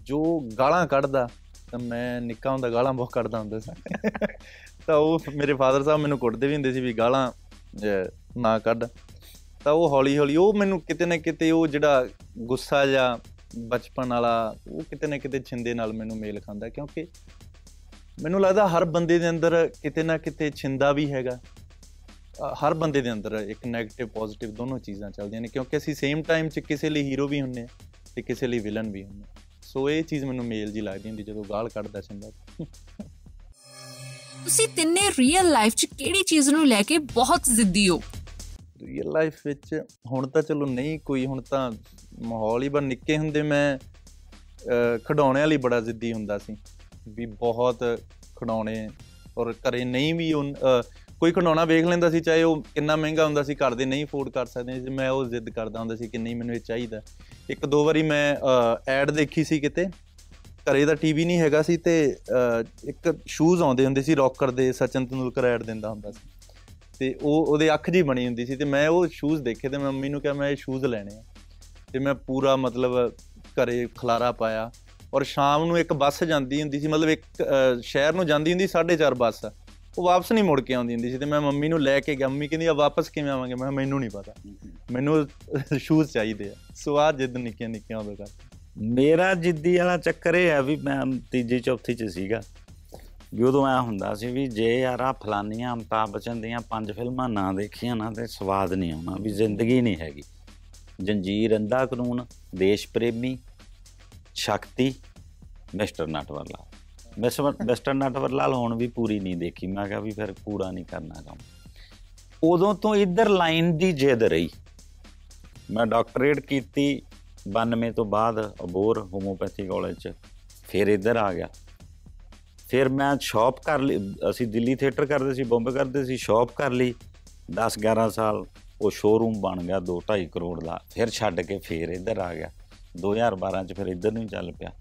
ਜੋ ਗਾਲਾਂ ਕੱਢਦਾ ਤਾਂ ਮੈਂ ਨਿੱਕਾ ਹੁੰਦਾ ਗਾਲਾਂ ਬਹੁਤ ਕੱਢਦਾ ਹੁੰਦਾ ਸੀ। ਤਾਂ ਉਹ ਮੇਰੇ ਫਾਦਰ ਸਾਹਿਬ ਮੈਨੂੰ ਕੁੱਟਦੇ ਵੀ ਹੁੰਦੇ ਸੀ ਵੀ ਗਾਲਾਂ ਨਾ ਕੱਢ ਤਾਂ ਉਹ ਹੌਲੀ ਹੌਲੀ ਉਹ ਮੈਨੂੰ ਕਿਤੇ ਨਾ ਕਿਤੇ ਉਹ ਜਿਹੜਾ ਗੁੱਸਾ ਜਾਂ ਬਚਪਨ ਵਾਲਾ ਉਹ ਕਿਤੇ ਨਾ ਕਿਤੇ ਛਿੰਦੇ ਨਾਲ ਮੈਨੂੰ ਮੇਲ ਖਾਂਦਾ ਕਿਉਂਕਿ ਮੈਨੂੰ ਲੱਗਦਾ ਹਰ ਬੰਦੇ ਦੇ ਅੰਦਰ ਕਿਤੇ ਨਾ ਕਿਤੇ ਛਿੰਦਾ ਵੀ ਹੈਗਾ। ਅ, ਹਰ ਬੰਦੇ ਦੇ ਅੰਦਰ ਇੱਕ 네ਗੇਟਿਵ ਪੋਜ਼ਿਟਿਵ ਦੋਨੋਂ ਚੀਜ਼ਾਂ ਚੱਲਦੀਆਂ ਨੇ ਕਿਉਂਕਿ ਅਸੀਂ ਸੇਮ ਟਾਈਮ 'ਚ ਕਿਸੇ ਲਈ ਹੀਰੋ ਵੀ ਹੁੰਨੇ ਆ ਤੇ ਕਿਸੇ ਲਈ ਵਿਲਨ ਵੀ ਹੁੰਨੇ ਆ ਸੋ ਇਹ ਚੀਜ਼ ਮੈਨੂੰ ਮੇਲ ਜੀ ਲੱਗਦੀ ਹੁੰਦੀ ਜਦੋਂ ਗਾਲ ਕੱਢਦਾ ਚੰਦਾ ਤੁਸੀਂ ਤਿੰਨੇ ਰੀਅਲ ਲਾਈਫ 'ਚ ਕਿਹੜੀ ਚੀਜ਼ ਨੂੰ ਲੈ ਕੇ ਬਹੁਤ ਜ਼ਿੱਦੀ ਹੋ? ਰੀਅਲ ਲਾਈਫ ਵਿੱਚ ਹੁਣ ਤਾਂ ਚਲੋ ਨਹੀਂ ਕੋਈ ਹੁਣ ਤਾਂ ਮਾਹੌਲ ਹੀ ਬਣ ਨਿੱਕੇ ਹੁੰਦੇ ਮੈਂ ਅ, ਖਿਡੌਣਿਆਂ ਲਈ ਬੜਾ ਜ਼ਿੱਦੀ ਹੁੰਦਾ ਸੀ ਵੀ ਬਹੁਤ ਖਿਡੌਣੇ ਔਰ ਘਰੇ ਨਹੀਂ ਵੀ ਉਹ ਅ, ਕੋਈ ਖਿਡੌਣਾ ਵੇਖ ਲੈਂਦਾ ਸੀ ਚਾਹੇ ਉਹ ਕਿੰਨਾ ਮਹਿੰਗਾ ਹੁੰਦਾ ਸੀ ਘਰ ਦੇ ਨਹੀਂ ਅਫੋਰਡ ਕਰ ਸਕਦੇ ਸੀ ਮੈਂ ਉਹ ਜ਼ਿੱਦ ਕਰਦਾ ਹੁੰਦਾ ਸੀ ਕਿ ਨਹੀਂ ਮੈਨੂੰ ਇਹ ਚਾਹੀਦਾ। ਇੱਕ ਦੋ ਵਾਰੀ ਮੈਂ ਐਡ ਦੇਖੀ ਸੀ ਕਿਤੇ ਘਰੇ ਦਾ ਟੀਵੀ ਨਹੀਂ ਹੈਗਾ ਸੀ ਤੇ ਅ, ਇੱਕ ਸ਼ੂਜ਼ ਆਉਂਦੇ ਹੁੰਦੇ ਸੀ ਰੌਕਰ ਦੇ ਸਚਿਨ ਤੰਦੂਲਕਰ ਐਡ ਦਿੰਦਾ ਹੁੰਦਾ ਸੀ। ਤੇ ਉਹ ਉਹਦੇ ਅੱਖ ਜੀ ਬਣੀ ਹੁੰਦੀ ਸੀ ਤੇ ਮੈਂ ਉਹ ਸ਼ੂਜ਼ ਦੇਖੇ ਤੇ ਮੈਂ ਮੰਮੀ ਨੂੰ ਕਿਹਾ ਮੈਂ ਇਹ ਸ਼ੂਜ਼ ਲੈਣੇ ਆ। ਤੇ ਮੈਂ ਪੂਰਾ ਮਤਲਬ ਘਰੇ ਖਲਾਰਾ ਪਾਇਆ ਔਰ ਸ਼ਾਮ ਨੂੰ ਇੱਕ ਬੱਸ ਜਾਂਦੀ ਹੁੰਦੀ ਸੀ ਮਤਲਬ ਇੱਕ ਅ, ਸ਼ਹਿਰ ਨੂੰ ਜਾਂਦੀ ਹੁੰਦੀ 4:30 ਬੱਸ। ਉਹ ਵਾਪਸ ਨਹੀਂ ਮੁੜ ਕੇ ਆਉਂਦੀ ਹੁੰਦੀ ਸੀ ਤੇ ਮੈਂ ਮੰਮੀ ਨੂੰ ਲੈ ਕੇ ਗਿਆ। ਮੰਮੀ ਕਹਿੰਦੀ ਆ ਵਾਪਸ ਕਿਵੇਂ ਆਵਾਂਗੇ? ਮੈਂ ਕਿਹਾ ਮੈਨੂੰ ਨਹੀਂ ਪਤਾ। ਮੈਨੂੰ ਸ਼ੂਜ਼ ਚਾਹੀਦੇ ਆ। ਸੋ ਆ ਜਿੱਦ ਨਿੱਕੀਆਂ ਨਿੱਕੀਆਂ ਉਦੋਂ ਕਰ ਮੇਰਾ ਜਿੱਦੀ ਵਾਲਾ ਚੱਕਰ ਇਹ ਹੈ ਵੀ ਮੈਂ ਤੀਜੀ ਚੌਥੀ ਚ ਸੀਗਾ। ਵੀ ਉਦੋਂ ਐ ਹੁੰਦਾ ਸੀ ਵੀ ਜੇ ਯਾਰ ਆ ਫਲਾਨੀਆਂ ਅਮਤਾਬ ਬਚਨ ਦੀਆਂ ਪੰਜ ਫਿਲਮਾਂ ਨਾ ਦੇਖੀਆਂ ਨਾ ਤੇ ਸਵਾਦ ਨਹੀਂ ਆਉਣਾ, ਵੀ ਜ਼ਿੰਦਗੀ ਨਹੀਂ ਹੈਗੀ। ਜੰਜੀਰ, Andha Kanoon, Desh Premee, Shakti, mister Natwar Lal mister mister Natwar Lal ਹੁਣ ਵੀ ਪੂਰੀ ਨਹੀਂ ਦੇਖੀ। ਮੈਂ ਕਿਹਾ ਵੀ ਫਿਰ ਪੂਰਾ ਨਹੀਂ ਕਰਨਾ ਕੰਮ। ਉਦੋਂ ਤੋਂ ਇੱਧਰ ਲਾਈਨ ਦੀ ਜਿੱਦ ਰਹੀ। ਮੈਂ ਡਾਕਟਰੇਟ ਕੀਤੀ 92 ਤੋਂ ਬਾਅਦ ਅਬੋਰ ਹੋਮੋਪੈਥੀ ਕਾਲਜ ਚ ਫਿਰ ਇੱਧਰ ਆ ਗਿਆ। ਫਿਰ ਮੈਂ ਸ਼ਾਪ ਕਰ ਲਈ, ਅਸੀਂ ਦਿੱਲੀ ਥੀਏਟਰ ਕਰਦੇ ਸੀ, ਬੰਬੇ ਕਰਦੇ ਸੀ ਸ਼ਾਪ ਕਰ ਲਈ। 10 11 ਸਾਲ ਉਹ ਸ਼ੋਰੂਮ ਬਣ ਗਿਆ 2 2.5 ਕਰੋੜ ਦਾ। ਫਿਰ ਛੱਡ ਕੇ ਫਿਰ ਇੱਧਰ ਆ ਗਿਆ। 2012 ਚ ਫਿਰ ਇੱਧਰ ਨੂੰ ਹੀ ਚੱਲ ਪਿਆ।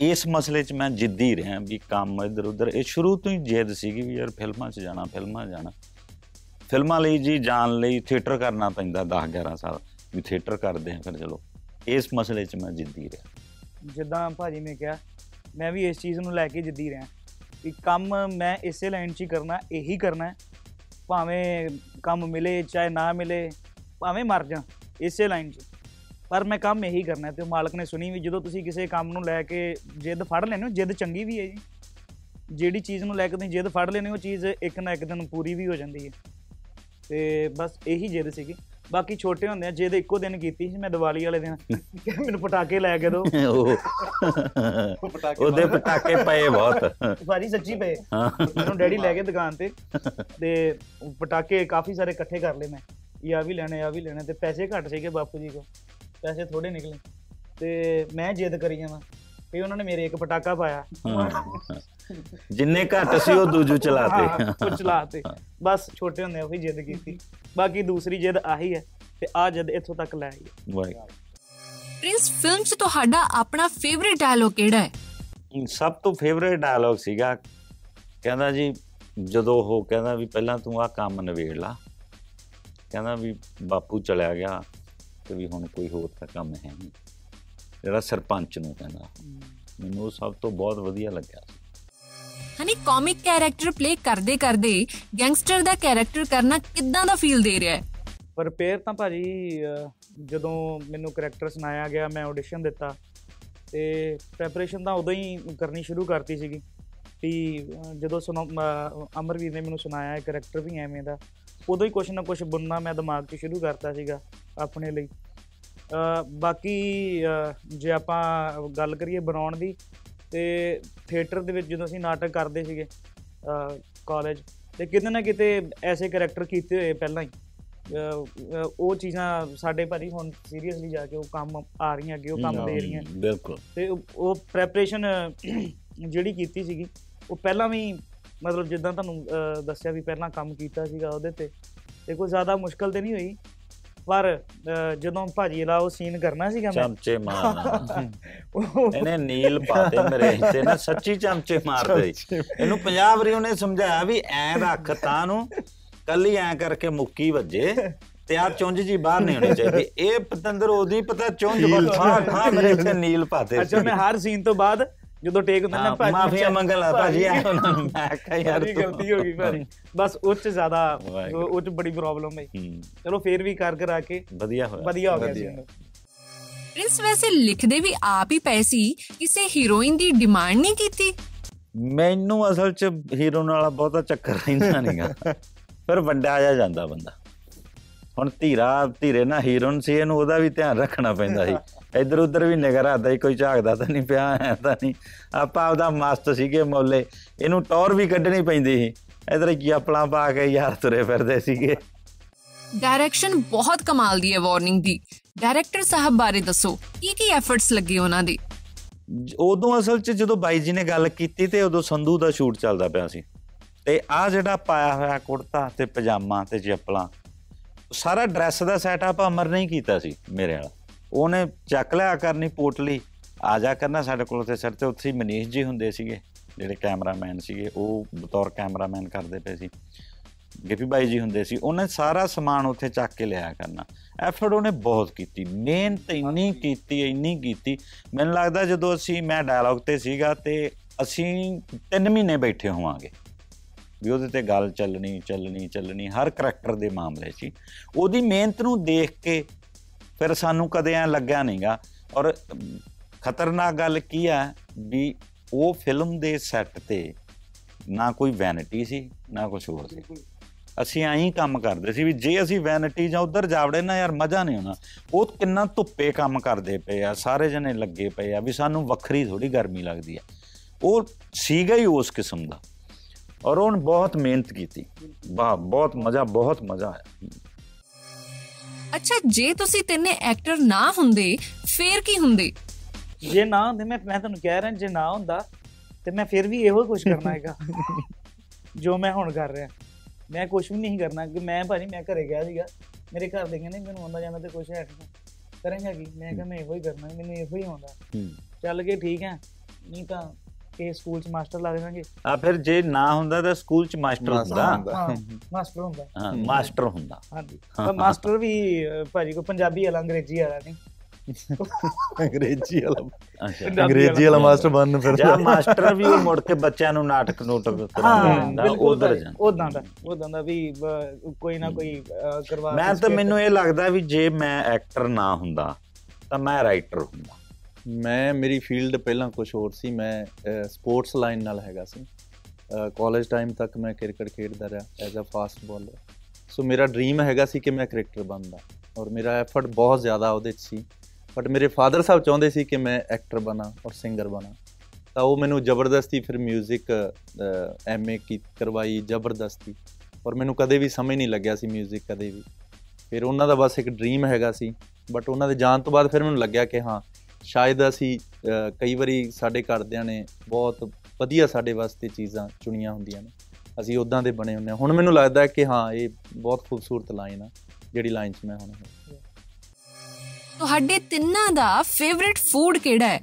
ਇਸ ਮਸਲੇ 'ਚ ਮੈਂ ਜਿੱਦੀ ਰਿਹਾ ਵੀ ਕੰਮ ਇੱਧਰ ਉੱਧਰ ਇਹ ਸ਼ੁਰੂ ਤੋਂ ਹੀ ਜਿੱਦ ਸੀਗੀ ਵੀ ਯਾਰ ਫਿਲਮਾਂ 'ਚ ਜਾਣਾ, ਫਿਲਮਾਂ 'ਚ ਜਾਣਾ। ਫਿਲਮਾਂ ਲਈ ਜੀ ਜਾਣ ਲਈ ਥੀਏਟਰ ਕਰਨਾ ਪੈਂਦਾ 10 11 ਸਾਲ। ਵੀ ਥੀਏਟਰ ਕਰਦੇ ਆ, ਫਿਰ ਚਲੋ। ਇਸ ਮਸਲੇ 'ਚ ਮੈਂ ਜਿੱਦੀ ਰਿਹਾ। ਜਿੱਦਾਂ ਭਾਜੀ ਨੇ ਕਿਹਾ, ਮੈਂ ਵੀ ਇਸ ਚੀਜ਼ ਨੂੰ ਲੈ ਕੇ ਜਿੱਦੀ ਰਿਹਾ ਕਿ ਕੰਮ ਮੈਂ ਇਸੇ ਲਾਈਨ 'ਚ ਹੀ ਕਰਨਾ, ਇਹੀ ਕਰਨਾ ਹੈ। ਭਾਵੇਂ ਕੰਮ ਮਿਲੇ ਚਾਹੇ ਨਾ ਮਿਲੇ, ਭਾਵੇਂ ਮਰ ਜਾ ਇਸੇ ਲਾਈਨ 'ਚ। ਪਰ ਮੈਂ ਕੰਮ ਇਹੀ ਕਰਨਾ ਹੈ ਤੇ ਮਾਲਕ ਨੇ ਸੁਣੀ ਵੀ ਜਦੋਂ ਤੁਸੀਂ ਕਿਸੇ ਕੰਮ ਨੂੰ ਲੈ ਕੇ ਜਿੱਦ ਫੜ ਲੈਂਦੇ ਹੋ, ਜਿੱਦ ਚੰਗੀ ਵੀ ਹੈ ਜੀ। ਜਿਹੜੀ ਚੀਜ਼ ਨੂੰ ਲੈ ਕੇ ਤੁਸੀਂ ਜਿੱਦ ਫੜ ਲੈਂਦੇ ਹੋ, ਉਹ ਚੀਜ਼ ਇੱਕ ਨਾ ਇੱਕ ਦਿਨ ਪੂਰੀ ਵੀ ਹੋ ਜਾਂਦੀ ਹੈ। ਤੇ ਬਸ ਇਹੀ ਜਿੱਦ ਸੀਗੀ। ਬਾਕੀ ਛੋਟੇ ਹੁੰਦੇ ਆ ਜਿੱਦ ਇੱਕੋ ਦਿਨ ਕੀਤੀ ਸੀ ਮੈਂ ਦੀਵਾਲੀ ਵਾਲੇ ਦਿਨ ਕਿ ਮੈਨੂੰ ਪਟਾਕੇ ਲੈ ਕੇ ਦਿਓ ਉਹ ਉਹਦੇ ਪਟਾਕੇ ਪਏ ਬਹੁਤ। ਭਾਜੀ ਸੱਚੀ ਪਏ। ਹਾਂ। ਮੈਨੂੰ ਡੈਡੀ ਲੈ ਕੇ ਦੁਕਾਨ ਤੇ ਤੇ ਉਹ ਪਟਾਕੇ ਕਾਫੀ ਸਾਰੇ ਇਕੱਠੇ ਕਰ ਲਏ ਮੈਂ। ਇਹ ਆ ਵੀ ਲੈਣੇ ਆ ਵੀ ਲੈਣੇ ਤੇ ਪੈਸੇ ਘੱਟ ਸੀਗੇ ਬਾਪੂ ਜੀ ਕੋ ਪੈਸੇ ਥੋੜੇ ਨਿਕਲੇ। ਤੇ ਮੈਂ ਜਿੱਦ ਕਰੀ ਜਾਵਾਂ ਤੇ ਉਹਨਾਂ ਨੇ ਮੇਰੇ ਇੱਕ ਪਟਾਕਾ ਪਾਇਆ। ਜਿੰਨੇ ਘੱਟ ਸੀ ਉਹ ਦੂਜੂ ਚਲਾਤੇ। ਉਹ ਚਲਾਤੇ। ਬਸ ਛੋਟੇ ਹੁੰਦੇ ਉਹੀ ਜਿੱਦ ਕੀਤੀ। ਬਾਕੀ ਦੂਸਰੀ ਜਿੱਦ ਆਹੀ ਹੈ ਤੇ ਆ ਜਿੱਦ ਇੱਥੋਂ ਤੱਕ ਲੈ ਆਈ। ਵਾਹਿਗੁਰੂ। ਪ੍ਰਿੰਸ ਫਿਲਮ 'ਚ ਤੁਹਾਡਾ ਆਪਣਾ ਫੇਵਰਿਟ ਡਾਇਲੋਗ ਕਿਹੜਾ ਹੈ? ਸਭ ਤੋਂ ਫੇਵਰੇਟ ਡਾਇਲੌਗ ਸੀਗਾ। ਕਹਿੰਦਾ ਜੀ ਜਦੋਂ ਉਹ ਕਹਿੰਦਾ ਵੀ ਪਹਿਲਾਂ ਤੂੰ ਆ ਕੰਮ ਨਵੇੜ ਲਾ। ਕਹਿੰਦਾ ਵੀ ਬਾਪੂ ਚਲਿਆ ਗਿਆ ਤੇ ਵੀ ਹੁਣ ਕੋਈ ਹੋਰ ਤਾਂ ਕੰਮ ਹੈ ਨਹੀਂ। ਜਿਹੜਾ ਸਰਪੰਚ ਨੂੰ ਕਹਿੰਦਾ। ਮੈਨੂੰ ਉਹ ਸਭ ਤੋਂ ਬਹੁਤ ਵਧੀਆ ਲੱਗਿਆ ਹਨੀ ਕਾਮਿਕ ਕੈਰੈਕਟਰ ਪਲੇ ਕਰਦੇ ਕਰਦੇ ਗੈਂਗਸਟਰ ਦਾ ਕੈਰੈਕਟਰ ਕਰਨਾ ਕਿੱਦਾਂ ਦਾ ਫੀਲ ਦੇ ਰਿਹਾ ਹੈ? ਪਰ ਪੇਰ ਤਾਂ ਭਾਜੀ ਅਹ, ਜਦੋਂ ਮੈਨੂੰ ਕਰੈਕਟਰ ਸੁਣਾਇਆ ਗਿਆ ਮੈਂ ਆਡੀਸ਼ਨ ਦਿੱਤਾ ਤੇ ਪ੍ਰੈਪਰੇਸ਼ਨ ਤਾਂ ਉਦੋਂ ਹੀ ਕਰਨੀ ਸ਼ੁਰੂ ਕਰਤੀ ਸੀਗੀ ਵੀ ਅਹ, ਜਦੋਂ ਸੁਣਾ ਅਹ, ਅਮਰਵੀਰ ਨੇ ਮੈਨੂੰ ਸੁਣਾਇਆ ਇਹ ਕਰੈਕਟਰ ਵੀ ਐਵੇਂ ਦਾ ਉਦੋਂ ਹੀ ਕੁਛ ਨਾ ਕੁਛ ਬੁਣਨਾ ਮੈਂ ਦਿਮਾਗ 'ਚ ਸ਼ੁਰੂ ਕਰਤਾ ਸੀਗਾ ਆਪਣੇ ਲਈ। ਅਹ, ਬਾਕੀ ਅਹ, ਜੇ ਆਪਾਂ ਗੱਲ ਕਰੀਏ ਬਣਾਉਣ ਦੀ ਤੇ ਥੀਏਟਰ ਦੇ ਵਿੱਚ ਜਦੋਂ ਅਸੀਂ ਨਾਟਕ ਕਰਦੇ ਸੀਗੇ ਕਾਲਜ ਤੇ ਕਿਤੇ ਨਾ ਕਿਤੇ ਐਸੇ ਕਰੈਕਟਰ ਕੀਤੇ ਹੋਏ ਪਹਿਲਾਂ ਹੀ। ਉਹ ਚੀਜ਼ਾਂ ਸਾਡੇ ਭਾਜੀ ਹੁਣ ਸੀਰੀਅਸਲੀ ਜਾ ਕੇ ਉਹ ਕੰਮ ਆ ਰਹੀਆਂ ਅੱਗੇ ਉਹ ਕੰਮ ਦੇ ਰਹੀਆਂ। ਬਿਲਕੁਲ। ਤੇ ਉਹ- ਪ੍ਰੈਪਰੇਸ਼ਨ ਜਿਹੜੀ ਕੀਤੀ ਸੀਗੀ ਉਹ ਪਹਿਲਾਂ ਵੀ ਮਤਲਬ ਜਿੱਦਾਂ ਤੁਹਾਨੂੰ ਦੱਸਿਆ ਵੀ ਪਹਿਲਾਂ ਕੰਮ ਕੀਤਾ ਸੀਗਾ ਉਹਦੇ ਤੇ। ਤੇ ਕੋਈ ਜ਼ਿਆਦਾ ਮੁਸ਼ਕਲ ਤੇ ਨਹੀਂ ਹੋਈ। ਪਰ ਜਦੋਂ ਭਾਜੀ ਵਾਲਾ ਉਹ ਸੀਨ ਕਰਨਾ ਸੀਗਾ ਮੈਂ। ਚਮਚੇ ਮਾਰਨਾ। ਇਹਨੇ ਨੀਲ ਪਾਤੇ ਮੇਰੇ ਇੱਥੇ ਨਾ ਸੱਚੀ ਚਮਚੇ ਮਾਰਦੇ ਇਹਨੂੰ 50 ਵਾਰੀ ਉਹਨੇ ਸਮਝਾਇਆ ਵੀ ਐ ਰੱਖ ਤਾਂ ਨੂੰ ਕੱਲੀ ਐ ਕਰਕੇ ਮੁੱਕੀ ਵੱਜੇ ਤੇ ਆ ਚੁੰਝ ਜੀ ਬਾਹਰ ਨਹੀਂ ਹੋਣੀ ਚਾਹੀਦੀ। ਇਹ ਪਤੰਦਰ ਉਹਦੀ ਪਤਾ ਚੁੰਝ ਬਠਾ ਠਾ ਮੇਰੇ ਇੱਥੇ ਨੀਲ ਪਾਤੇ ਅੱਛਾ ਮੈਂ ਹਰ ਸੀਨ ਤੋਂ ਬਾਅਦ ਜਦੋਂ ਟੇਕ ਹੁੰਦਾ ਨਾ ਭਾਜੀ ਮਾਫੀਆ ਮੰਗਣ ਲਾ ਭਾਜੀ ਐ ਉਹਨਾਂ ਨੂੰ ਮੈਂ ਕਿਹਾ ਯਾਰ ਤੂੰ- ਗਲਤੀ ਹੋ ਗਈ ਭਾਜੀ। ਬਸ ਉਹ ਚ ਜ਼ਿਆਦਾ ਵਾਹਿਗੁਰੂ। ਉਹ ਚ ਬੜੀ ਪ੍ਰੋਬਲਮ ਹੈ। ਚਲੋ ਫੇਰ ਵੀ ਕਰ ਕਰਾ ਕੇ ਵਧੀਆ ਹੋਇਆ। ਵਧੀਆ ਹੋ ਗਿਆ ਪ੍ਰਿੰਸ ਵੈਸੇ ਲਿਖਦੇ ਵੀ ਆਪ ਹੀ ਪਏ ਸੀ ਕਿਸੇ ਹੀਰੋਇਨ ਦੀ ਡਿਮਾਂਡ ਨਹੀਂ ਕੀਤੀ? ਮੈਨੂੰ ਅਸਲ 'ਚ ਹੀਰੋ ਨਾਲ ਬਹੁਤਾ ਚੱਕਰ ਰਹਿੰਦਾ ਨਹੀਂਗਾ ਫਿਰ ਵੰਡਿਆ ਜਾ ਜਾਂਦਾ ਬੰਦਾ। ਹੁਣ ਧੀਰਾ ਧੀਰੇ ਨਾ ਹੀਰੋਨ ਸੀ ਇਹਨੂੰ ਉਹਦਾ ਵੀ ਧਿਆਨ ਰੱਖਣਾ ਪੈਂਦਾ ਸੀ। ਇੱਧਰ ਉੱਧਰ ਵੀ ਨਿਗਰ ਰੱਖਦਾ ਸੀ ਕੋਈ ਝਾਕਦਾ ਤਾਂ ਨਹੀਂ ਪਿਆ ਐ ਤਾਂ ਨਹੀਂ। ਆਪਾਂ ਉਹਦਾ ਮਸਤ ਸੀਗੇ ਮੌਲੇ ਇਹਨੂੰ ਟੌਰ ਵੀ ਕੱਢਣੀ ਪੈਂਦੀ ਸੀ। ਇਧਰ ਆਪਣਾ ਪਾ ਕੇ ਯਾਰ ਤੁਰੇ ਫਿਰਦੇ ਸੀਗੇ। ਡਾਇਰੈਕਸ਼ਨ ਬਹੁਤ ਕਮਾਲ ਦੀ ਹੈ ਵਾਰਨਿੰਗ ਦੀ। ਡਾਇਰੈਕਟਰ ਸਾਹਿਬ ਬਾਰੇ ਦੱਸੋ ਕੀ ਕੀ ਐਫਰਟਸ ਲੱਗੇ ਉਹਨਾਂ ਦੇ? ਉਦੋਂ ਅਸਲ 'ਚ ਜਦੋਂ ਬਾਈ ਜੀ ਨੇ ਗੱਲ ਕੀਤੀ ਤੇ ਉਦੋਂ ਸੰਧੂ ਦਾ ਸ਼ੂਟ ਚੱਲਦਾ ਪਿਆ ਸੀ। ਤੇ ਆ ਜਿਹੜਾ ਪਾਇਆ ਹੋਇਆ ਕੁੜਤਾ ਤੇ ਪਜਾਮਾ ਤੇ ਚੱਪਲਾਂ ਸਾਰਾ ਡਰੈਸ ਦਾ ਸੈਟਅਪ ਅਮਰ ਨਹੀਂ ਕੀਤਾ ਸੀ ਮੇਰੇ ਵਾਲਾ। ਉਹਨੇ ਚੱਕ ਲਿਆ ਕਰਨੀ ਪੋਟਲੀ। ਆ ਜਾ ਕਰਨਾ ਸਾਡੇ ਕੋਲ ਤੇ ਸਿਰ ਤੇ। ਉੱਥੇ ਹੀ ਮਨੀਸ਼ ਜੀ ਹੁੰਦੇ ਸੀਗੇ ਜਿਹੜੇ ਕੈਮਰਾਮੈਨ ਸੀਗੇ ਉਹ ਬਤੌਰ ਕੈਮਰਾਮੈਨ ਕਰਦੇ ਪਏ ਸੀ। ਗਿੱਪੀ ਬਾਈ ਜੀ ਹੁੰਦੇ ਸੀ ਉਹਨੇ ਸਾਰਾ ਸਮਾਨ ਉੱਥੇ ਚੱਕ ਕੇ ਲਿਆਇਆ ਕਰਨਾ। ਐਫਰਟ ਉਹਨੇ ਬਹੁਤ ਕੀਤੀ ਮਿਹਨਤ ਇੰਨੀ ਕੀਤੀ ਇੰਨੀ ਕੀਤੀ। ਮੈਨੂੰ ਲੱਗਦਾ ਜਦੋਂ ਅਸੀਂ ਮੈਂ ਡਾਇਲੌਗ ਤੇ ਸੀਗਾ ਤੇ ਅਸੀਂ 3 ਮਹੀਨੇ ਬੈਠੇ ਹੋਵਾਂਗੇ। ਵੀ ਉਹਦੇ ਤੇ ਗੱਲ ਚੱਲਣੀ ਚੱਲਣੀ ਚੱਲਣੀ ਹਰ ਕਰੈਕਟਰ ਦੇ ਮਾਮਲੇ 'ਚ। ਉਹਦੀ ਮਿਹਨਤ ਨੂੰ ਦੇਖ ਕੇ ਫਿਰ ਸਾਨੂੰ ਕਦੇ ਐ ਲੱਗਿਆ ਨਹੀਂਗਾ। ਔਰ ਖਤਰਨਾਕ ਗੱਲ ਕੀ ਆ ਵੀ ਉਹ ਫਿਲਮ ਦੇ ਸੈੱਟ ਤੇ ਨਾ ਕੋਈ ਵੈਨਿਟੀ ਸੀ ਨਾ ਕੁਝ ਹੋਰ ਸੀ। ਅਸੀਂ ਐਂ ਹੀ ਕੰਮ ਕਰਦੇ ਸੀ ਵੀ ਜੇ ਅਸੀਂ ਵੈਨਿਟੀ ਜਾਂ ਉਧਰ ਜਾਵੜੇ ਨਾ ਯਾਰ ਮਜ਼ਾ ਨਹੀਂ ਆਉਣਾ। ਉਹ ਕਿੰਨਾ ਧੁੱਪੇ ਕੰਮ ਕਰਦੇ ਪਏ ਆ ਸਾਰੇ ਜਣੇ ਲੱਗੇ ਪਏ ਆ ਵੀ ਸਾਨੂੰ ਵੱਖਰੀ ਥੋੜੀ ਗਰਮੀ ਲੱਗਦੀ ਆ। ਉਹ ਸੀਗਾ ਹੀ ਉਸ ਕਿਸਮ ਦਾ। ਔਰ ਉਹਨੇ ਬਹੁਤ ਮਿਹਨਤ ਕੀਤੀ। ਵਾਹ ਬਹੁਤ ਮਜ਼ਾ ਬਹੁਤ ਮਜ਼ਾ ਆਇਆ। ਅੱਛਾ ਜੇ ਤੁਸੀਂ ਤਿੰਨੇ ਐਕਟਰ ਨਾ ਹੁੰਦੇ ਫੇਰ ਕੀ ਹੁੰਦੇ? ਜੇ ਨਾ ਹੁੰਦੇ ਮੈਂ ਮੈਂ ਤੁਹਾਨੂੰ ਕਹਿ ਰਿਹਾ ਜੇ ਨਾ ਹੁੰਦਾ ਤੇ ਮੈਂ ਫਿਰ ਵੀ ਇਹੋ ਕੁਝ ਕਰਨਾ ਹੈਗਾ। [laughs] ਜੋ ਮੈਂ ਹੁਣ ਕਰ ਰਿਹਾ। ਮੈਂ ਕੁਝ ਵੀ ਨਹੀਂ ਕਰਨਾ ਕਿ ਮੈਂ ਭਾਜੀ ਮੈਂ ਘਰੇ ਗਿਆ ਸੀਗਾ। ਮੇਰੇ ਘਰ ਦੇ ਕਹਿੰਦੇ ਮੈਨੂੰ ਆਉਂਦਾ ਜਾਂਦਾ ਤੇ ਕੁਝ ਹੈ ਨਹੀਂ। ਕਰਾਂਗਾ ਕੀ? ਮੈਂ ਕਿਹਾ ਮੈਂ ਇਹੋ ਹੀ ਕਰਨਾ ਮੈਨੂੰ ਇਹੋ ਹੀ ਆਉਂਦਾ। ਚੱਲ ਕੇ ਠੀਕ ਹੈ। ਨਹੀਂ ਤਾਂ ਕਿ ਸਕੂਲ ਚ ਮਾਸਟਰ ਲਾ ਦੇਵਾਂਗੇ ਆ ਫਿਰ ਜੇ ਨਾ ਹੁੰਦਾ ਤਾਂ ਸਕੂਲ ਚ ਮਾਸਟਰ ਮਾਸਟਰ ਹੁੰਦਾ। ਮਾਸਟਰ ਹੁੰਦਾ। ਹਾਂ ਮਾਸਟਰ ਹੁੰਦਾ। ਹਾਂਜੀ। ਪਰ ਮਾਸਟਰ ਵੀ ਭਾਜੀ ਕੋ ਪੰਜਾਬੀ ਵਾਲਾ ਅੰਗਰੇਜ਼ੀ ਵਾਲਾ ਨਹੀਂ। ਅੰਗਰੇਜ਼ੀ ਵਾਲਾ। ਅੰਗਰੇਜ਼ੀ ਵਾਲਾ ਮਾਸਟਰ ਬਣਨ ਫਿਰ ਜਾਂ ਮਾਸਟਰ ਵੀ ਉਹ ਮੁੜ ਕੇ ਬੱਚਿਆਂ ਨੂੰ ਨਾਟਕ ਨੂਟਕ ਕਰਾਉਂਦਾ ਉਧਰ ਜਾਂਦਾ। ਉਦਾਂ ਦਾ ਉਦਾਂ ਦਾ ਵੀ ਕੋਈ ਨਾ ਕੋਈ ਕਰਵਾ ਮੈਂ ਤਾਂ ਮੈਨੂੰ ਇਹ ਲੱਗਦਾ ਵੀ ਜੇ ਮੈਂ ਐਕਟਰ ਨਾ ਹੁੰਦਾ ਤਾਂ ਮੈਂ ਰਾਈਟਰ ਹੁੰਦਾ। ਮੈਂ ਮੇਰੀ ਫੀਲਡ ਪਹਿਲਾਂ ਕੁਝ ਹੋਰ ਸੀ ਮੈਂ ਸਪੋਰਟਸ ਲਾਈਨ ਨਾਲ ਹੈਗਾ ਸੀ ਕਾਲਜ ਟਾਈਮ ਤੱਕ ਮੈਂ ਕ੍ਰਿਕਟ ਖੇਡਦਾ ਰਿਹਾ as a fast bowler so ਮੇਰਾ ਡ੍ਰੀਮ ਹੈਗਾ ਸੀ ਕਿ ਮੈਂ ਕ੍ਰਿਕਟਰ ਬਣਦਾ ਔਰ ਮੇਰਾ ਐਫਰਟ ਬਹੁਤ ਜ਼ਿਆਦਾ ਉਹਦੇ 'ਚ ਸੀ ਬਟ ਮੇਰੇ ਫਾਦਰ ਸਾਹਿਬ ਚਾਹੁੰਦੇ ਸੀ ਕਿ ਮੈਂ ਐਕਟਰ ਬਣਾ ਔਰ ਸਿੰਗਰ ਬਣਾ ਤਾਂ ਉਹ ਮੈਨੂੰ ਜ਼ਬਰਦਸਤੀ ਫਿਰ 뮤직 ਐਮਏ ਕੀ ਕਰਵਾਈ ਜ਼ਬਰਦਸਤੀ ਔਰ ਮੈਨੂੰ ਕਦੇ ਵੀ ਸਮਝ ਨਹੀਂ ਲੱਗਿਆ ਸੀ 뮤직 ਕਦੇ ਵੀ ਫਿਰ ਉਹਨਾਂ ਦਾ ਬਸ ਇੱਕ ਡ੍ਰੀਮ ਹੈਗਾ ਸੀ ਬਟ ਉਹਨਾਂ ਦੇ ਜਾਣ ਤੋਂ ਬਾਅਦ ਫਿਰ ਮੈਨੂੰ ਲੱਗਿਆ ਕਿ ਹਾਂ ਸ਼ਾਇਦ ਅਸੀਂ ਕਈ ਵਾਰੀ ਸਾਡੇ ਘਰਦਿਆਂ ਨੇ ਬਹੁਤ ਵਧੀਆ ਸਾਡੇ ਵਾਸਤੇ ਚੀਜ਼ਾਂ ਚੁਣੀਆਂ ਹੁੰਦੀਆਂ ਨੇ। ਅਸੀਂ ਉਦਾਂ ਦੇ ਬਣੇ ਹੁੰਦੇ ਹਾਂ। ਹੁਣ ਮੈਨੂੰ ਲੱਗਦਾ ਹੈ ਕਿ ਹਾਂ ਇਹ ਬਹੁਤ ਖੂਬਸੂਰਤ ਲਾਈਨ ਆ ਜਿਹੜੀ ਲਾਈਨ 'ਚ ਮੈਂ ਹੁਣ ਹਾਂ। ਤੁਹਾਡੇ ਤਿੰਨਾਂ ਦਾ ਫੇਵਰਿਟ ਫੂਡ ਕਿਹੜਾ ਹੈ?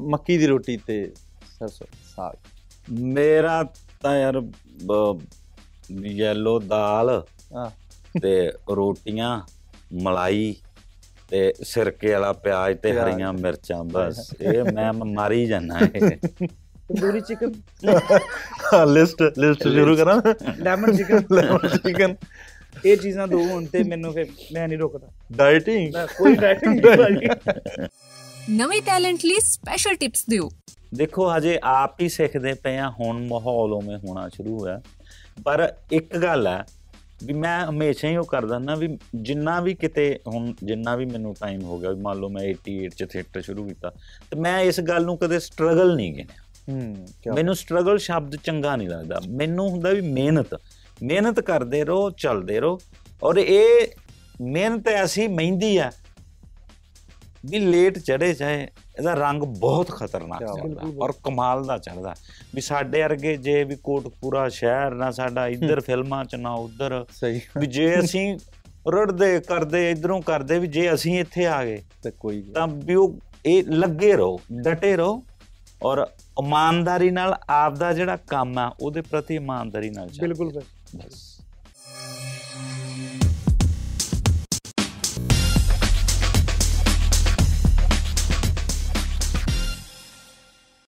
ਮੱਕੀ ਦੀ ਰੋਟੀ ਤੇ ਸਰਸੋਂ ਸਾਗ। ਮੇਰਾ ਤਾਂ ਯਾਰ ਯੈਲੋ ਦਾਲ ਆ ਤੇ ਰੋਟੀਆਂ ਮਲਾਈ ਤੇ ਸਿਰਕੇ ਵਾਲਾ ਪਿਆਜ਼ ਤੇ। ਹਰੀਆਂ ਮਿਰਚਾਂ ਬਸ ਇਹ ਮੈਂ ਮਾਰੀ ਜਾਣਾ ਇਹ ਤੰਦੂਰੀ ਚਿਕਨ। ਲਿਸਟ ਲਿਸਟ ਸ਼ੁਰੂ ਕਰਾਂ ਲੈਮਨ ਚਿਕਨ ਲੈਮਨ ਚਿਕਨ ਇਹ ਚੀਜ਼ਾਂ ਦੋ ਹੋਣ ਤੇ ਮੈਨੂੰ ਫਿਰ ਮੈਂ ਨਹੀਂ ਰੁਕਦਾ। ਡਾਈਟਿੰਗ ਮੈਂ ਕੋਈ ਡਾਈਟਿੰਗ ਨਹੀਂ ਭਾਜੀ। ਨਵੇਂ ਟੈਲੈਂਟ ਲਈ ਸਪੈਸ਼ਲ ਟਿਪਸ ਦਿਓ। ਦੇਖੋ ਹਜੇ ਆਪ ਹੀ ਸਿੱਖਦੇ ਪਏ ਆ ਹੁਣ ਮਾਹੌਲ ਉਵੇਂ ਹੋਣਾ ਸ਼ੁਰੂ ਹੋਇਆ। ਪਰ ਇੱਕ ਗੱਲ ਹੈ ਵੀ ਮੈਂ ਹਮੇਸ਼ਾ ਹੀ ਉਹ ਕਰਦਾ ਨਾ ਵੀ ਜਿੰਨਾ ਵੀ ਕਿਤੇ ਹੁਣ ਜਿੰਨਾ ਵੀ ਮੈਨੂੰ ਟਾਈਮ ਹੋ ਗਿਆ ਮੰਨ ਲਓ ਮੈਂ 88 ਚ ਥੀਏਟਰ ਸ਼ੁਰੂ ਕੀਤਾ ਤੇ ਮੈਂ ਇਸ ਗੱਲ ਨੂੰ ਕਦੇ ਸਟਰਗਲ ਨਹੀਂ ਗਿਣਿਆ। ਹੂੰ ਮੈਨੂੰ ਸਟਰਗਲ ਸ਼ਬਦ ਚੰਗਾ ਨਹੀਂ ਲੱਗਦਾ। ਮੈਨੂੰ ਹੁੰਦਾ ਵੀ ਮਿਹਨਤ ਮਿਹਨਤ ਕਰਦੇ ਰਹੋ ਚੱਲਦੇ ਰਹੋ ਔਰ ਇਹ ਮਿਹਨਤ ਐਸੀ ਮਹਿੰਦੀ ਆ ਵੀ ਲੇਟ ਚੜੇ ਚਾਹੇ ਇਹਦਾ ਰੰਗ ਬਹੁਤ ਖਤਰਨਾਕ ਬਿਲਕੁਲ। ਔਰ ਕਮਾਲ ਦਾ ਚੱਲਦਾ। ਵੀ ਸਾਡੇ ਵਰਗੇ ਜੇ ਵੀ ਕੋਟਕਪੂਰਾ ਸ਼ਹਿਰ ਨਾ ਸਾਡਾ ਇੱਧਰ ਫਿਲਮਾਂ ਚ ਨਾ ਉੱਧਰ ਸਹੀ ਵੀ ਜੇ ਅਸੀਂ ਰੁੜਦੇ ਕਰਦੇ ਇਧਰੋਂ ਕਰਦੇ ਵੀ ਜੇ ਅਸੀਂ ਇੱਥੇ ਆ ਗਏ ਤੇ ਕੋਈ ਤਾਂ ਵੀ ਉਹ ਇਹ ਲੱਗੇ ਰਹੋ ਡਟੇ ਰਹੋ ਔਰ ਇਮਾਨਦਾਰੀ ਨਾਲ ਆਪ ਦਾ ਜਿਹੜਾ ਕੰਮ ਆ ਉਹਦੇ ਪ੍ਰਤੀ ਇਮਾਨਦਾਰੀ ਨਾਲ ਚੱਲੋ ਬਿਲਕੁਲ ਬਸ।